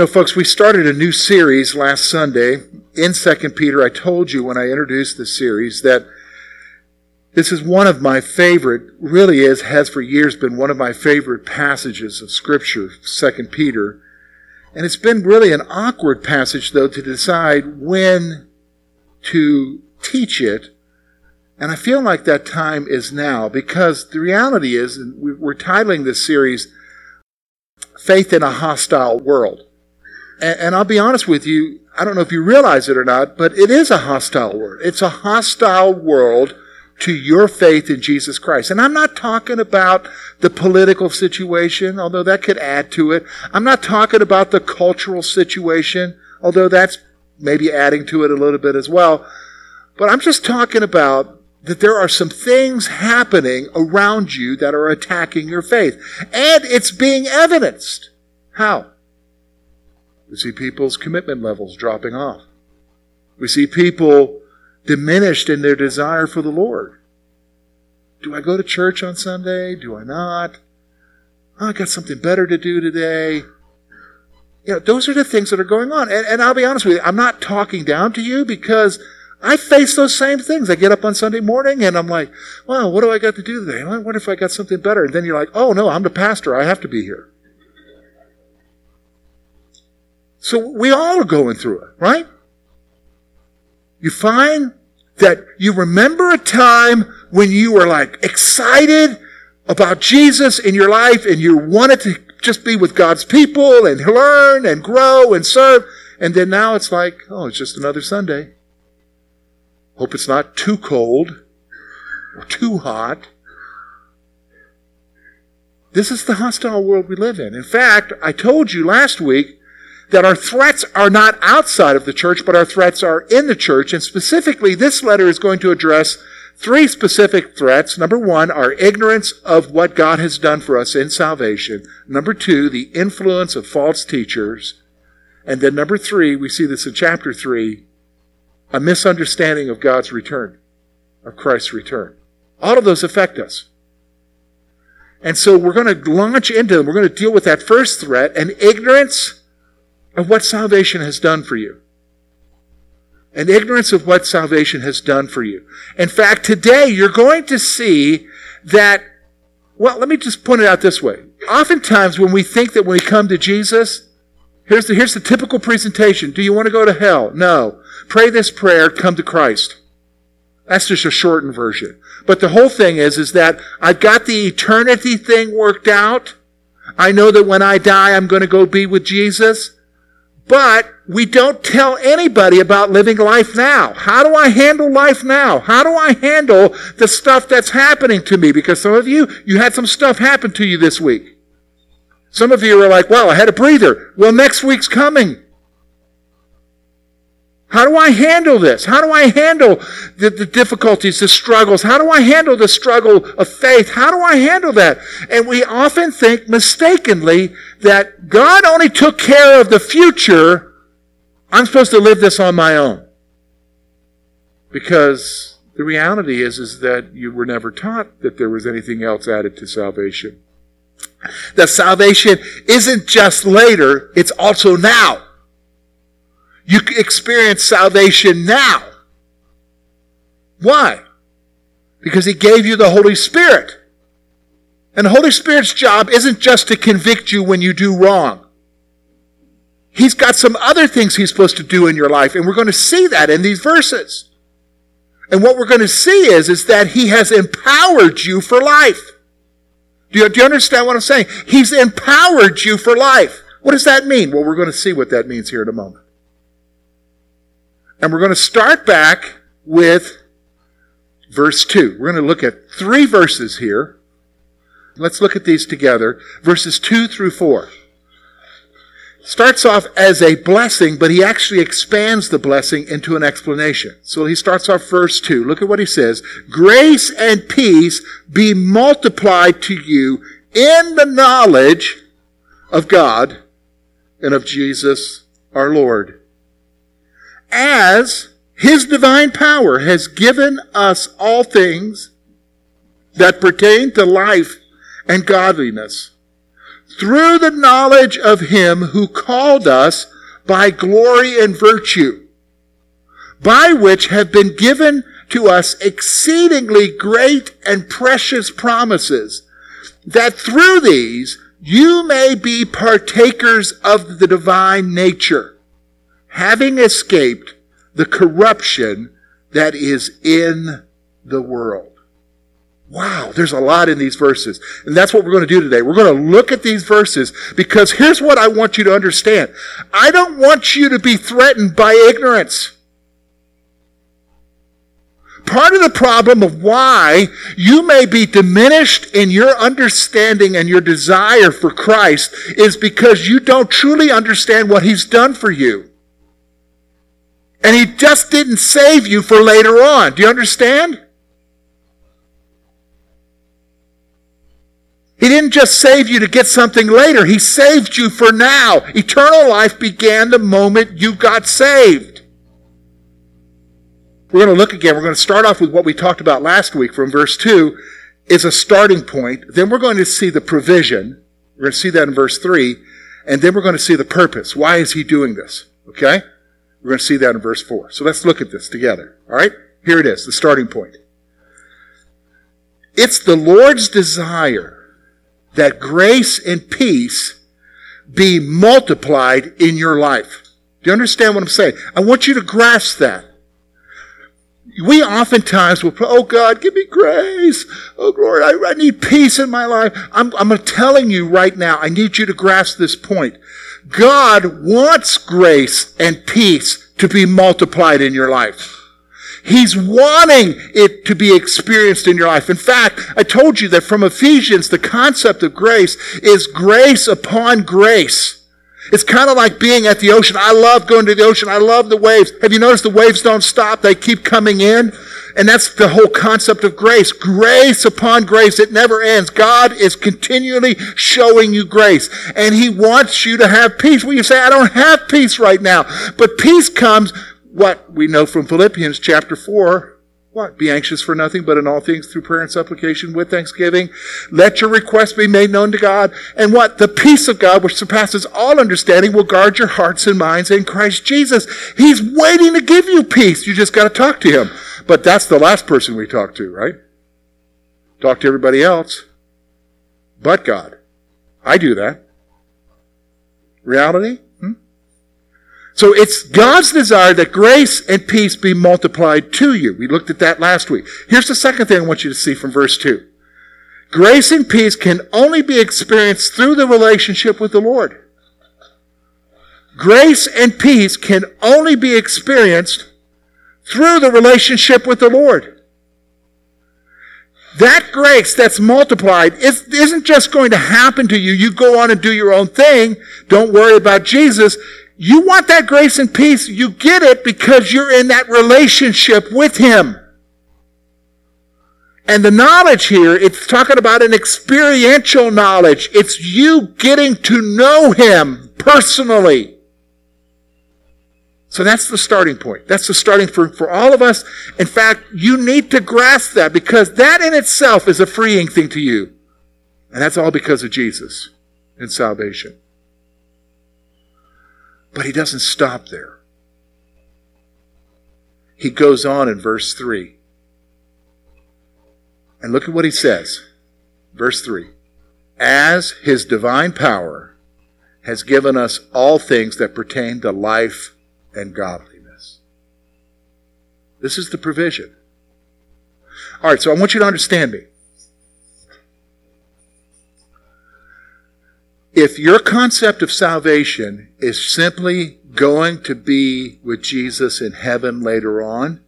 Know, folks, we started a new series last Sunday in 2 Peter. I told you when I introduced this series that this is one of my favorite, really is, has for years been one of my favorite passages of Scripture, 2 Peter. And it's been really an awkward passage, though, to decide when to teach it. And I feel like that time is now because the reality is, and we're titling this series, Faith in a Hostile World. And, and I'll be honest with you, I don't know if you realize it or not, but it is a hostile world. It's a hostile world to your faith in Jesus Christ. And I'm not talking about the political situation, although that could add to it. I'm not talking about the cultural situation, although that's maybe adding to it a little bit as well. But I'm just talking about that there are some things happening around you that are attacking your faith. And it's being evidenced. How? We see people's commitment levels dropping off. We see people diminished in their desire for the Lord. Do I go to church on Sunday? Do I not? Oh, I got something better to do today. You know, those are the things that are going on. And, and I'll be honest with you, I'm not talking down to you because I face those same things. I get up on Sunday morning and I'm like, well, what do I got to do today? I wonder if I got something better. And then you're like, oh no, I'm the pastor. I have to be here. So we all are going through it, right? You find that you remember a time when you were like excited about Jesus in your life and you wanted to just be with God's people and learn and grow and serve. And then now it's like, oh, it's just another Sunday. Hope it's not too cold or too hot. This is the hostile world we live in. In fact, I told you last week that our threats are not outside of the church, but our threats are in the church. And specifically, this letter is going to address three specific threats. Number one, our ignorance of what God has done for us in salvation. Number two, the influence of false teachers. And then number three, we see this in chapter three, a misunderstanding of God's return, of Christ's return. All of those affect us. And so we're going to launch into them. We're going to deal with that first threat and ignorance of what salvation has done for you. And ignorance of what salvation has done for you. In fact, today you're going to see that, well, let me just point it out this way. Oftentimes when we think that when we come to Jesus, here's the, here's the typical presentation. Do you want to go to hell? No. Pray this prayer, come to Christ. That's just a shortened version. But the whole thing is, is that I've got the eternity thing worked out. I know that when I die, I'm going to go be with Jesus. But we don't tell anybody about living life now. How do I handle life now? How do I handle the stuff that's happening to me? Because some of you, you had some stuff happen to you this week. Some of you are like, well, I had a breather. Well, next week's coming. How do I handle this? How do I handle the, the, difficulties, the struggles? How do I handle the struggle of faith? How do I handle that? And we often think mistakenly that God only took care of the future. I'm supposed to live this on my own. Because the reality is, is that you were never taught that there was anything else added to salvation. That salvation isn't just later, it's also now. You experience salvation now. Why? Because He gave you the Holy Spirit. And the Holy Spirit's job isn't just to convict you when you do wrong. He's got some other things He's supposed to do in your life, and we're going to see that in these verses. And what we're going to see is, is that He has empowered you for life. Do you, do you understand what I'm saying? He's empowered you for life. What does that mean? Well, we're going to see what that means here in a moment. And we're going to start back with verse 2. We're going to look at three verses here. Let's look at these together. Verses 2 through 4. Starts off as a blessing, but he actually expands the blessing into an explanation. So he starts off verse 2. Look at what he says. Grace and peace be multiplied to you in the knowledge of God and of Jesus our Lord as his divine power has given us all things that pertain to life and godliness. Through the knowledge of him who called us by glory and virtue, by which have been given to us exceedingly great and precious promises, that through these you may be partakers of the divine nature, having escaped the corruption that is in the world. Wow, there's a lot in these verses. And that's what we're going to do today. We're going to look at these verses because here's what I want you to understand. I don't want you to be threatened by ignorance. Part of the problem of why you may be diminished in your understanding and your desire for Christ is because you don't truly understand what He's done for you. And He just didn't save you for later on. Do you understand? He didn't just save you to get something later. He saved you for now. Eternal life began the moment you got saved. We're going to look again. We're going to start off with what we talked about last week from verse 2 is a starting point. Then we're going to see the provision. We're going to see that in verse 3. And then we're going to see the purpose. Why is he doing this? Okay? We're going to see that in verse 4. So let's look at this together. All right? Here it is, the starting point. It's the Lord's desire that grace and peace be multiplied in your life. Do you understand what I'm saying? I want you to grasp that. We oftentimes will, oh God, give me grace. Oh Lord, I, I need peace in my life. I'm, I'm telling you right now, I need you to grasp this point. God wants grace and peace to be multiplied in your life. He's wanting it to be experienced in your life. In fact, I told you that from Ephesians, the concept of grace is grace upon grace. It's kind of like being at the ocean. I love going to the ocean. I love the waves. Have you noticed the waves don't stop? They keep coming in. And that's the whole concept of grace. Grace upon grace. It never ends. God is continually showing you grace. And He wants you to have peace. Well, you say, I don't have peace right now. But peace comes what we know from Philippians chapter 4. What? Be anxious for nothing, but in all things through prayer and supplication with thanksgiving. Let your requests be made known to God. And what? The peace of God, which surpasses all understanding, will guard your hearts and minds in Christ Jesus. He's waiting to give you peace. You just got to talk to Him. But that's the last person we talk to, right? Talk to everybody else. But God. I do that. Reality? Hmm? So it's God's desire that grace and peace be multiplied to you. We looked at that last week. Here's the second thing I want you to see from verse 2. Grace and peace can only be experienced through the relationship with the Lord. Grace and peace can only be experienced through the relationship with the Lord. That grace that's multiplied isn't just going to happen to you. You go on and do your own thing. Don't worry about Jesus. You want that grace and peace, you get it because you're in that relationship with Him. And the knowledge here, it's talking about an experiential knowledge. It's you getting to know Him personally. So that's the starting point. That's the starting for, for all of us. In fact, you need to grasp that because that in itself is a freeing thing to you. And that's all because of Jesus and salvation. But he doesn't stop there. He goes on in verse 3. And look at what he says. Verse 3. As his divine power has given us all things that pertain to life and godliness. This is the provision. All right, so I want you to understand me. if your concept of salvation is simply going to be with Jesus in heaven later on,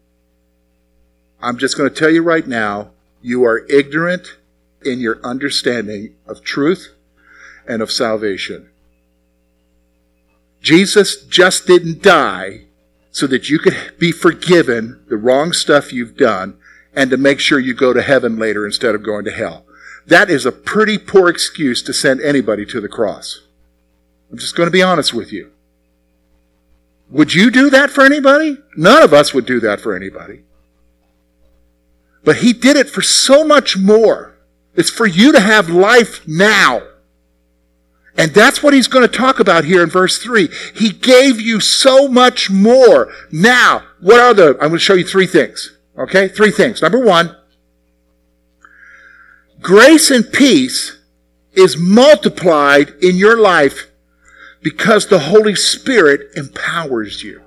I'm just going to tell you right now, you are ignorant in your understanding of truth and of salvation. Jesus just didn't die so that you could be forgiven the wrong stuff you've done and to make sure you go to heaven later instead of going to hell. That is a pretty poor excuse to send anybody to the cross. I'm just going to be honest with you. Would you do that for anybody? None of us would do that for anybody. But he did it for so much more. It's for you to have life now. And that's what he's going to talk about here in verse 3. He gave you so much more. Now, what are the, I'm going to show you three things. Okay? Three things. Number one, grace and peace is multiplied in your life because the Holy Spirit empowers you.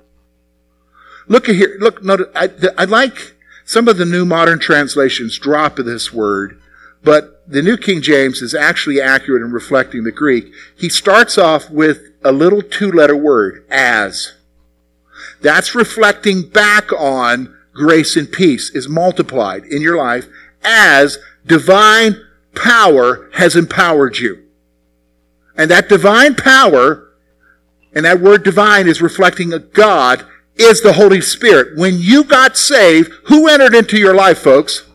Look at here. Look, notice, I, I like some of the new modern translations drop this word, but the New King James is actually accurate in reflecting the Greek. He starts off with a little two letter word, as. That's reflecting back on grace and peace is multiplied in your life as divine power has empowered you. And that divine power, and that word divine is reflecting a God, is the Holy Spirit. When you got saved, who entered into your life, folks?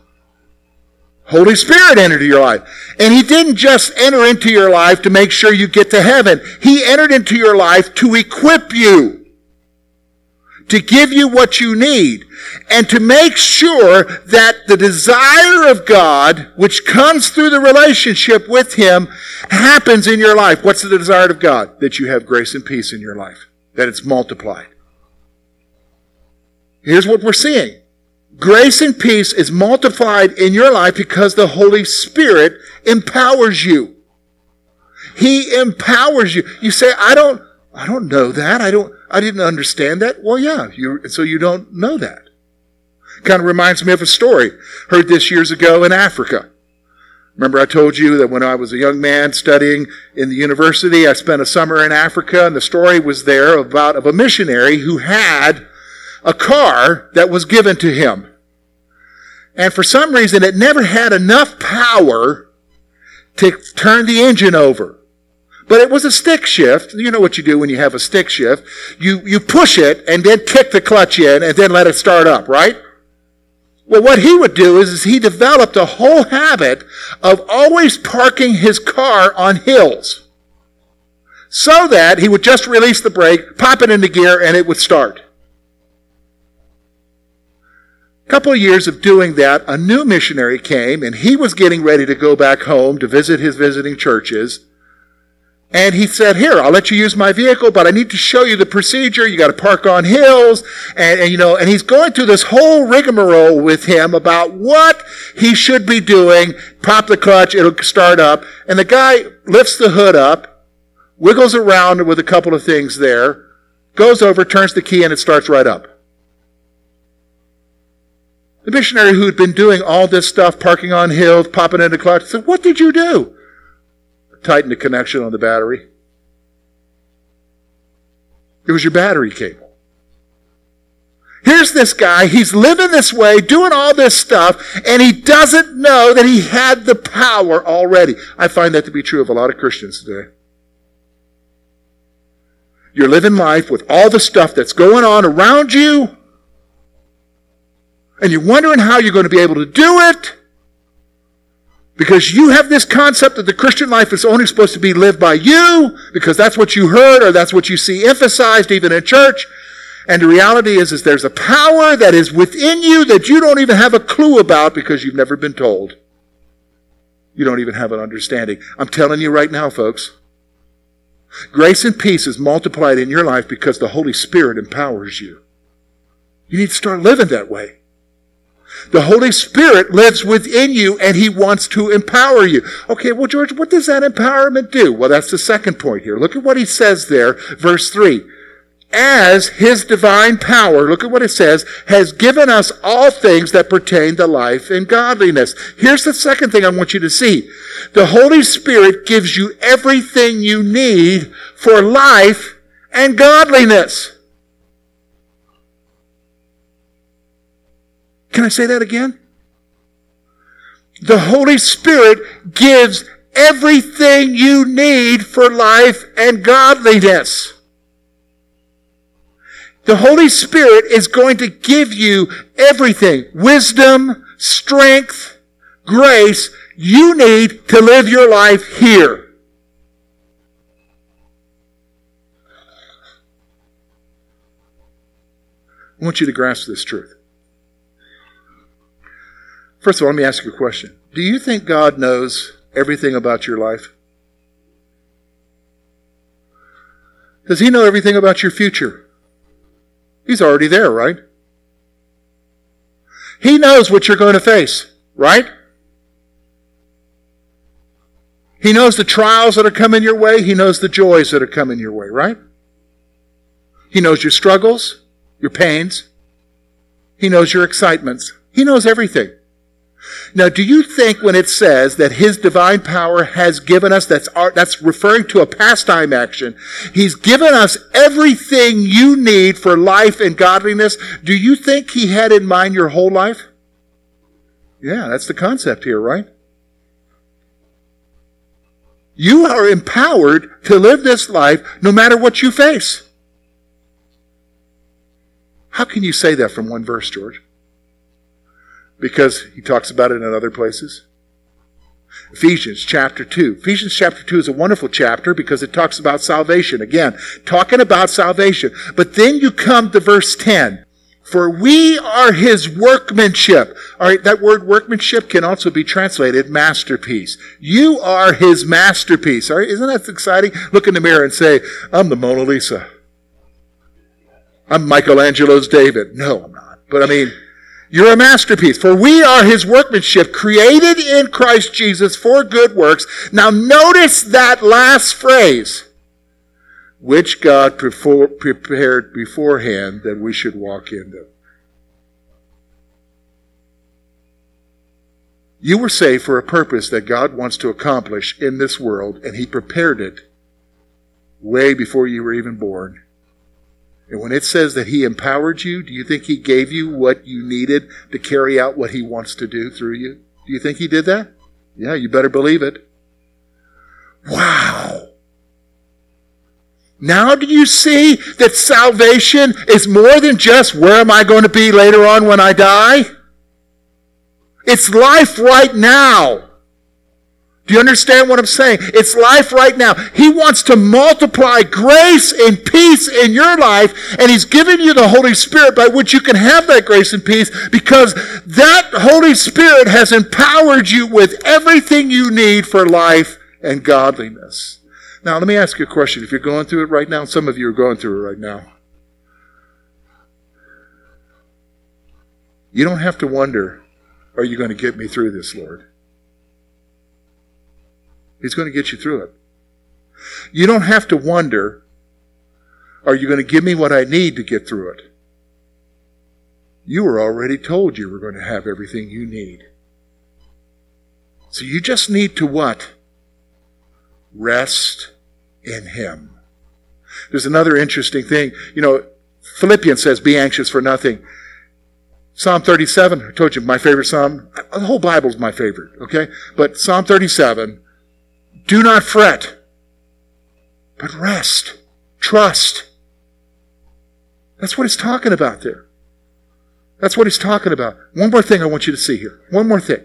Holy Spirit entered your life. And He didn't just enter into your life to make sure you get to heaven. He entered into your life to equip you to give you what you need and to make sure that the desire of God, which comes through the relationship with Him, happens in your life. What's the desire of God? That you have grace and peace in your life, that it's multiplied. Here's what we're seeing. Grace and peace is multiplied in your life because the Holy Spirit empowers you. He empowers you. You say, I don't, I don't know that. I don't, I didn't understand that. Well, yeah, you, so you don't know that. Kind of reminds me of a story. Heard this years ago in Africa. Remember I told you that when I was a young man studying in the university, I spent a summer in Africa and the story was there about of a missionary who had a car that was given to him. And for some reason it never had enough power to turn the engine over. But it was a stick shift. You know what you do when you have a stick shift. You, you push it and then kick the clutch in and then let it start up, right? Well, what he would do is, is he developed a whole habit of always parking his car on hills. So that he would just release the brake, pop it into gear, and it would start. Couple of years of doing that, a new missionary came and he was getting ready to go back home to visit his visiting churches. And he said, here, I'll let you use my vehicle, but I need to show you the procedure. You got to park on hills. And, and, you know, and he's going through this whole rigmarole with him about what he should be doing. Pop the clutch, it'll start up. And the guy lifts the hood up, wiggles around with a couple of things there, goes over, turns the key, and it starts right up. The missionary who'd been doing all this stuff, parking on hills, popping into clutch, said, what did you do? tighten the connection on the battery. It was your battery cable. Here's this guy, he's living this way, doing all this stuff, and he doesn't know that he had the power already. I find that to be true of a lot of Christians today. You're living life with all the stuff that's going on around you, and you're wondering how you're going to be able to do it. Because you have this concept that the Christian life is only supposed to be lived by you, because that's what you heard or that's what you see emphasized even in church. And the reality is, is there's a power that is within you that you don't even have a clue about because you've never been told. You don't even have an understanding. I'm telling you right now, folks. Grace and peace is multiplied in your life because the Holy Spirit empowers you. You need to start living that way. The Holy Spirit lives within you and He wants to empower you. Okay, well, George, what does that empowerment do? Well, that's the second point here. Look at what He says there, verse 3. As His divine power, look at what it says, has given us all things that pertain to life and godliness. Here's the second thing I want you to see. The Holy Spirit gives you everything you need for life and godliness. Can I say that again? The Holy Spirit gives everything you need for life and godliness. The Holy Spirit is going to give you everything wisdom, strength, grace you need to live your life here. I want you to grasp this truth. First of all, let me ask you a question. Do you think God knows everything about your life? Does he know everything about your future? He's already there, right? He knows what you're going to face, right? He knows the trials that are coming your way. He knows the joys that are coming your way, right? He knows your struggles, your pains. He knows your excitements. He knows everything. Now, do you think when it says that His divine power has given us, that's, our, that's referring to a pastime action, He's given us everything you need for life and godliness, do you think He had in mind your whole life? Yeah, that's the concept here, right? You are empowered to live this life no matter what you face. How can you say that from one verse, George? Because he talks about it in other places. Ephesians chapter 2. Ephesians chapter 2 is a wonderful chapter because it talks about salvation. Again, talking about salvation. But then you come to verse 10. For we are his workmanship. All right, that word workmanship can also be translated masterpiece. You are his masterpiece. All right, isn't that exciting? Look in the mirror and say, I'm the Mona Lisa. I'm Michelangelo's David. No, I'm not. But I mean, you're a masterpiece. For we are his workmanship, created in Christ Jesus for good works. Now notice that last phrase, which God prepared beforehand that we should walk into. You were saved for a purpose that God wants to accomplish in this world, and he prepared it way before you were even born. And when it says that He empowered you, do you think He gave you what you needed to carry out what He wants to do through you? Do you think He did that? Yeah, you better believe it. Wow. Now do you see that salvation is more than just where am I going to be later on when I die? It's life right now. Do you understand what I'm saying? It's life right now. He wants to multiply grace and peace in your life, and He's given you the Holy Spirit by which you can have that grace and peace because that Holy Spirit has empowered you with everything you need for life and godliness. Now, let me ask you a question. If you're going through it right now, some of you are going through it right now. You don't have to wonder, are you going to get me through this, Lord? He's going to get you through it. You don't have to wonder, are you going to give me what I need to get through it? You were already told you were going to have everything you need. So you just need to what? Rest in Him. There's another interesting thing. You know, Philippians says, be anxious for nothing. Psalm 37, I told you my favorite psalm. The whole Bible's my favorite, okay? But Psalm 37 do not fret, but rest, trust. That's what he's talking about there. That's what he's talking about. One more thing I want you to see here. One more thing.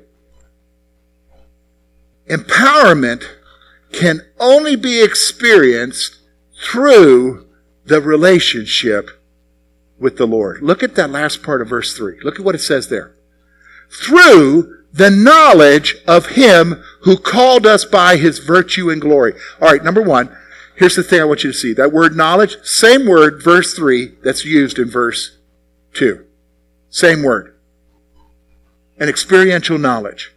Empowerment can only be experienced through the relationship with the Lord. Look at that last part of verse 3. Look at what it says there. Through the knowledge of him who called us by his virtue and glory. All right, number one, here's the thing I want you to see. That word knowledge, same word, verse 3, that's used in verse 2. Same word. An experiential knowledge.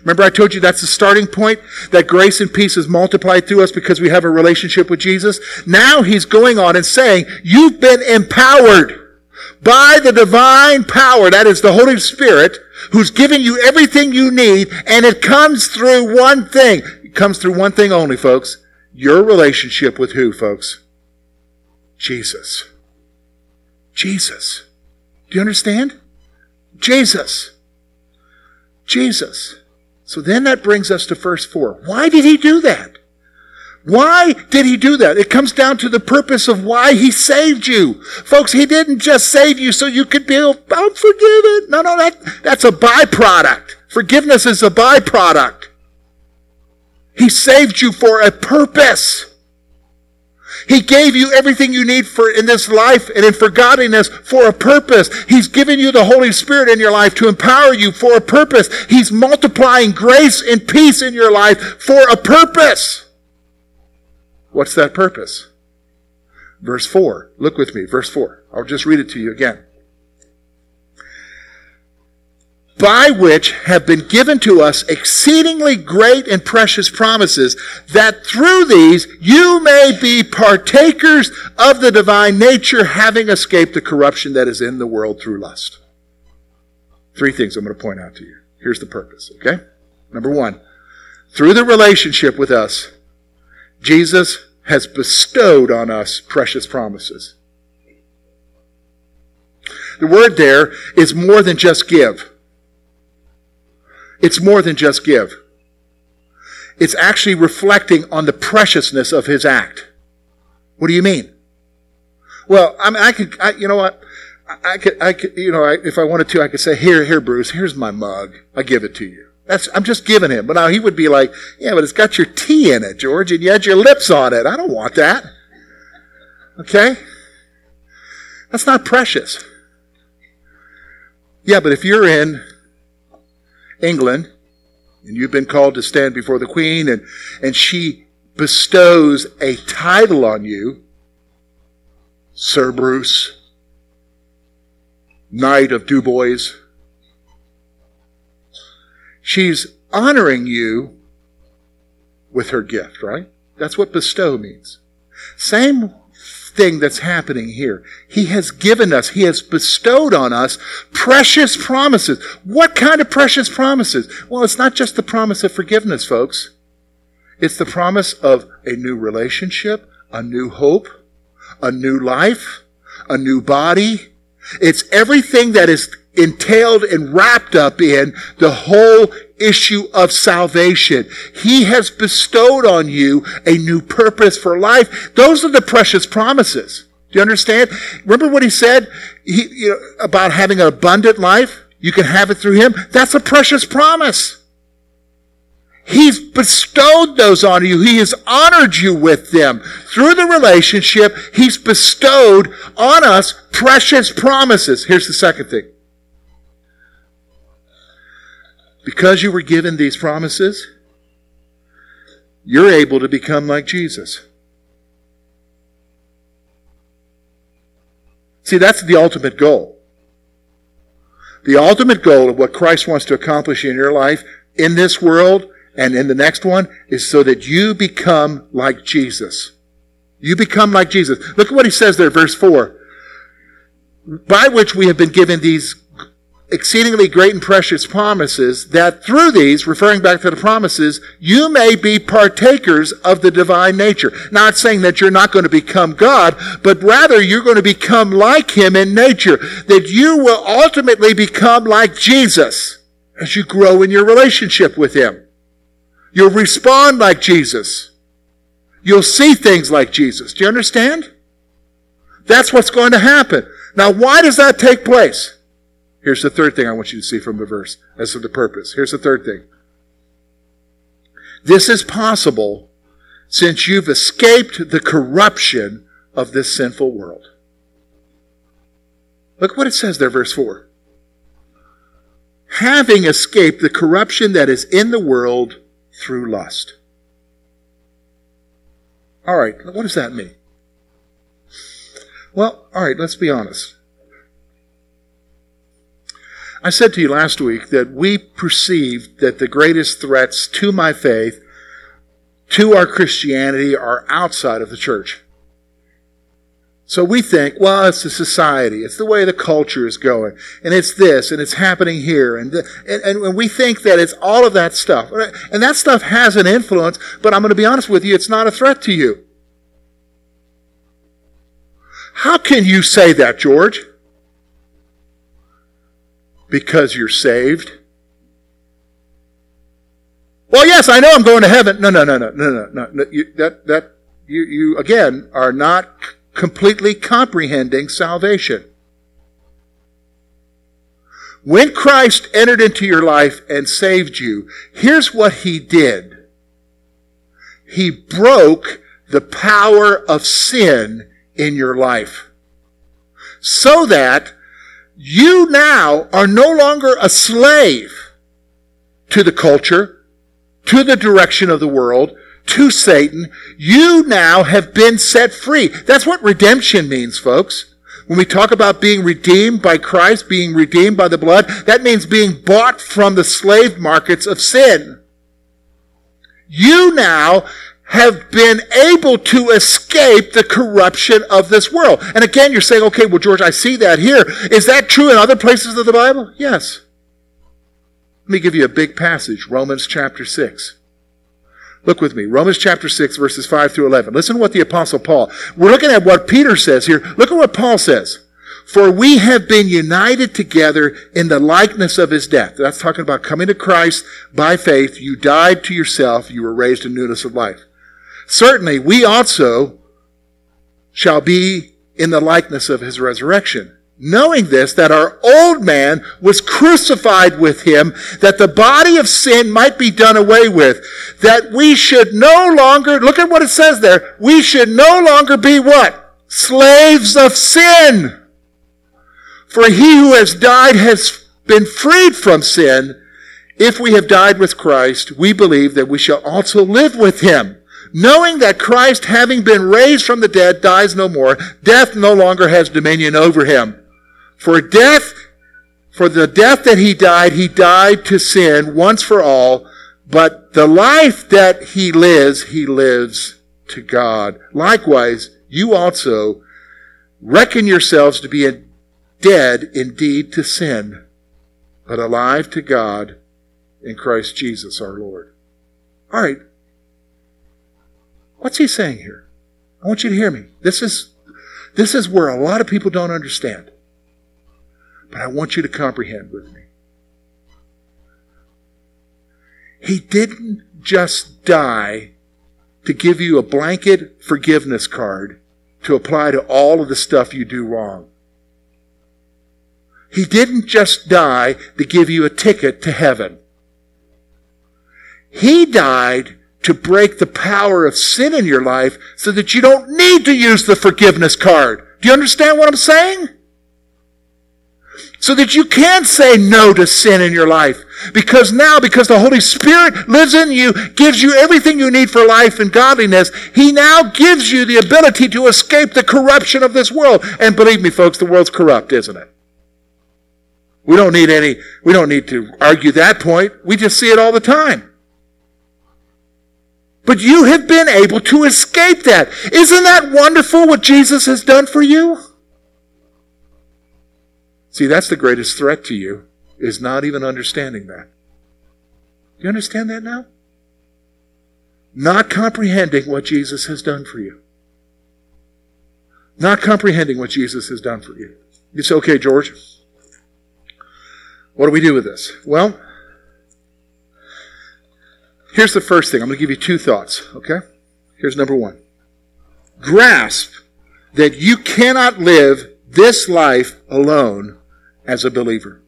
Remember I told you that's the starting point? That grace and peace is multiplied through us because we have a relationship with Jesus? Now he's going on and saying, you've been empowered by the divine power, that is the Holy Spirit, who's given you everything you need, and it comes through one thing. It comes through one thing only, folks. Your relationship with who, folks? Jesus. Jesus. Do you understand? Jesus. Jesus. So then that brings us to verse 4. Why did he do that? Why did he do that? It comes down to the purpose of why he saved you. Folks, he didn't just save you so you could be, oh, I'm forgiven. No, no, that, that's a byproduct. Forgiveness is a byproduct. He saved you for a purpose. He gave you everything you need for in this life and in for godliness for a purpose. He's given you the Holy Spirit in your life to empower you for a purpose. He's multiplying grace and peace in your life for a purpose. What's that purpose? Verse 4. Look with me, verse 4. I'll just read it to you again. By which have been given to us exceedingly great and precious promises, that through these you may be partakers of the divine nature, having escaped the corruption that is in the world through lust. Three things I'm going to point out to you. Here's the purpose, okay? Number one, through the relationship with us, Jesus has bestowed on us precious promises. The word there is more than just give. It's more than just give. It's actually reflecting on the preciousness of his act. What do you mean? Well, I mean, I could, I, you know what? I could, I could, you know, I, if I wanted to, I could say, here, here, Bruce, here's my mug. I give it to you. That's, I'm just giving him. But now he would be like, yeah, but it's got your tea in it, George, and you had your lips on it. I don't want that. Okay? That's not precious. Yeah, but if you're in England and you've been called to stand before the Queen and, and she bestows a title on you, Sir Bruce, Knight of Dubois, She's honoring you with her gift, right? That's what bestow means. Same thing that's happening here. He has given us, He has bestowed on us precious promises. What kind of precious promises? Well, it's not just the promise of forgiveness, folks. It's the promise of a new relationship, a new hope, a new life, a new body. It's everything that is entailed and wrapped up in the whole issue of salvation. He has bestowed on you a new purpose for life. Those are the precious promises. Do you understand? Remember what he said he, you know, about having an abundant life? You can have it through him. That's a precious promise. He's bestowed those on you. He has honored you with them. Through the relationship, He's bestowed on us precious promises. Here's the second thing. Because you were given these promises, you're able to become like Jesus. See, that's the ultimate goal. The ultimate goal of what Christ wants to accomplish in your life, in this world, and in the next one, is so that you become like Jesus. You become like Jesus. Look at what he says there, verse 4. By which we have been given these exceedingly great and precious promises, that through these, referring back to the promises, you may be partakers of the divine nature. Not saying that you're not going to become God, but rather you're going to become like Him in nature. That you will ultimately become like Jesus as you grow in your relationship with Him. You'll respond like Jesus. You'll see things like Jesus. Do you understand? That's what's going to happen. Now, why does that take place? Here's the third thing I want you to see from the verse as to the purpose. Here's the third thing. This is possible since you've escaped the corruption of this sinful world. Look what it says there, verse 4. Having escaped the corruption that is in the world through lust. All right, what does that mean? Well, all right, let's be honest. I said to you last week that we perceive that the greatest threats to my faith, to our Christianity, are outside of the church. So we think, well, it's the society, it's the way the culture is going, and it's this, and it's happening here, and, and, and we think that it's all of that stuff. And that stuff has an influence, but I'm going to be honest with you, it's not a threat to you. How can you say that, George? Because you're saved? Well, yes, I know I'm going to heaven. No, no, no, no, no, no, no. You, that that you you again are not completely comprehending salvation. When Christ entered into your life and saved you, here's what he did. He broke the power of sin in your life. So that you now are no longer a slave to the culture, to the direction of the world, to Satan, you now have been set free. That's what redemption means, folks. When we talk about being redeemed by Christ, being redeemed by the blood, that means being bought from the slave markets of sin. You now have been able to escape the corruption of this world. And again, you're saying, okay, well, George, I see that here. Is that true in other places of the Bible? Yes. Let me give you a big passage, Romans chapter 6. Look with me. Romans chapter 6, verses 5 through 11. Listen to what the apostle Paul, we're looking at what Peter says here. Look at what Paul says. For we have been united together in the likeness of his death. That's talking about coming to Christ by faith. You died to yourself. You were raised in newness of life. Certainly, we also shall be in the likeness of his resurrection knowing this, that our old man was crucified with him, that the body of sin might be done away with, that we should no longer, look at what it says there, we should no longer be what? Slaves of sin. For he who has died has been freed from sin. If we have died with Christ, we believe that we shall also live with him knowing that Christ, having been raised from the dead, dies no more, death no longer has dominion over him. For death, for the death that he died, he died to sin once for all, but the life that he lives, he lives to God. Likewise, you also reckon yourselves to be dead indeed to sin, but alive to God in Christ Jesus our Lord. All right. What's he saying here? I want you to hear me. This is, this is where a lot of people don't understand. But I want you to comprehend with me. He didn't just die to give you a blanket forgiveness card to apply to all of the stuff you do wrong. He didn't just die to give you a ticket to heaven. He died to break the power of sin in your life so that you don't need to use the forgiveness card. Do you understand what I'm saying? so that you can say no to sin in your life. Because now, because the Holy Spirit lives in you, gives you everything you need for life and godliness, He now gives you the ability to escape the corruption of this world. And believe me, folks, the world's corrupt, isn't it? We don't need any, we don't need to argue that point. We just see it all the time. But you have been able to escape that. Isn't that wonderful what Jesus has done for you? See, that's the greatest threat to you, is not even understanding that. Do you understand that now? Not comprehending what Jesus has done for you. Not comprehending what Jesus has done for you. You say, okay, George, what do we do with this? Well, here's the first thing. I'm going to give you two thoughts, okay? Here's number one. Grasp that you cannot live this life alone as a believer.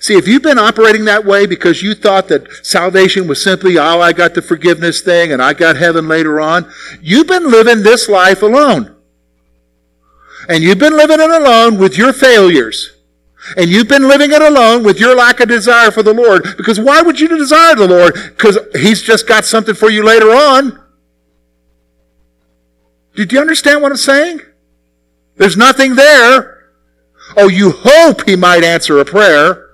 See, if you've been operating that way because you thought that salvation was simply, oh, I got the forgiveness thing and I got heaven later on, you've been living this life alone. And you've been living it alone with your failures. And you've been living it alone with your lack of desire for the Lord. Because why would you desire the Lord? Because He's just got something for you later on. Did you understand what I'm saying? There's nothing there. Oh, you hope he might answer a prayer.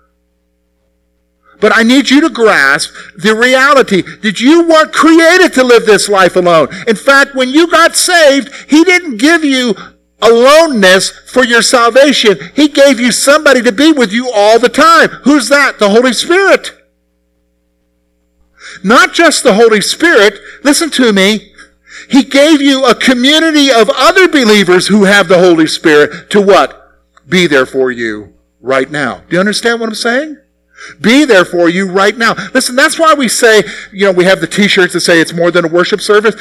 But I need you to grasp the reality that you weren't created to live this life alone. In fact, when you got saved, he didn't give you aloneness for your salvation. He gave you somebody to be with you all the time. Who's that? The Holy Spirit. Not just the Holy Spirit. Listen to me. He gave you a community of other believers who have the Holy Spirit to what? Be there for you right now. Do you understand what I'm saying? Be there for you right now. Listen, that's why we say, you know, we have the t-shirts that say it's more than a worship service.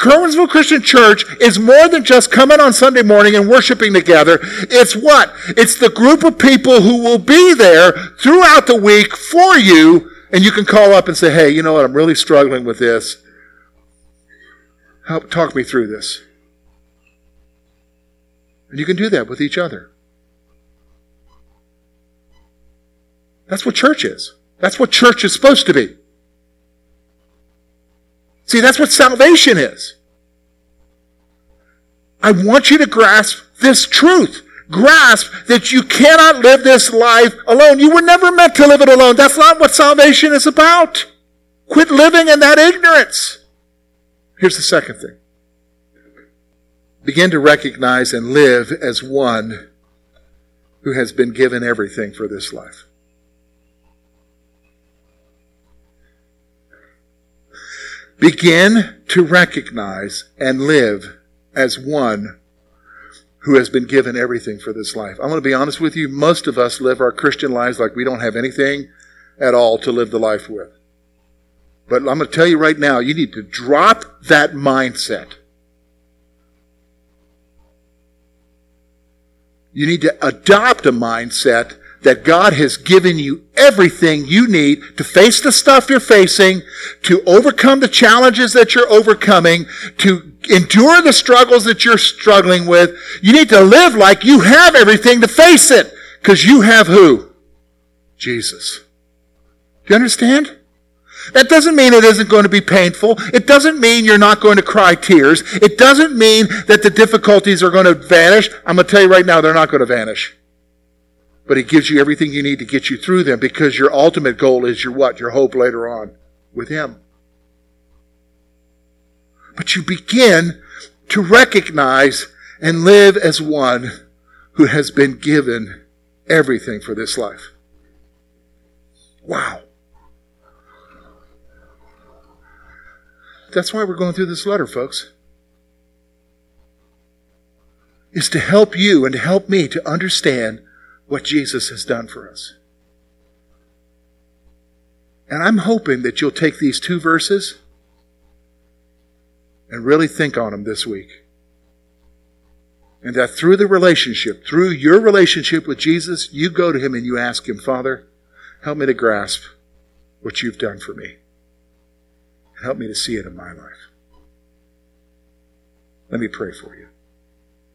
Curwensville Christian Church is more than just coming on Sunday morning and worshiping together. It's what? It's the group of people who will be there throughout the week for you, and you can call up and say, hey, you know what? I'm really struggling with this. Help talk me through this. And you can do that with each other. That's what church is. That's what church is supposed to be. See, that's what salvation is. I want you to grasp this truth. Grasp that you cannot live this life alone. You were never meant to live it alone. That's not what salvation is about. Quit living in that ignorance. Here's the second thing. Begin to recognize and live as one who has been given everything for this life. Begin to recognize and live as one who has been given everything for this life. I'm going to be honest with you. Most of us live our Christian lives like we don't have anything at all to live the life with. But I'm going to tell you right now, you need to drop that mindset. You need to adopt a mindset that God has given you everything you need to face the stuff you're facing, to overcome the challenges that you're overcoming, to endure the struggles that you're struggling with. You need to live like you have everything to face it. Because you have who? Jesus. Do you understand? That doesn't mean it isn't going to be painful. It doesn't mean you're not going to cry tears. It doesn't mean that the difficulties are going to vanish. I'm going to tell you right now, they're not going to vanish. But He gives you everything you need to get you through them because your ultimate goal is your what? Your hope later on with Him. But you begin to recognize and live as one who has been given everything for this life. Wow. That's why we're going through this letter, folks. Is to help you and to help me to understand what Jesus has done for us. And I'm hoping that you'll take these two verses and really think on them this week. And that through the relationship, through your relationship with Jesus, you go to Him and you ask Him, Father, help me to grasp what you've done for me. Help me to see it in my life. Let me pray for you.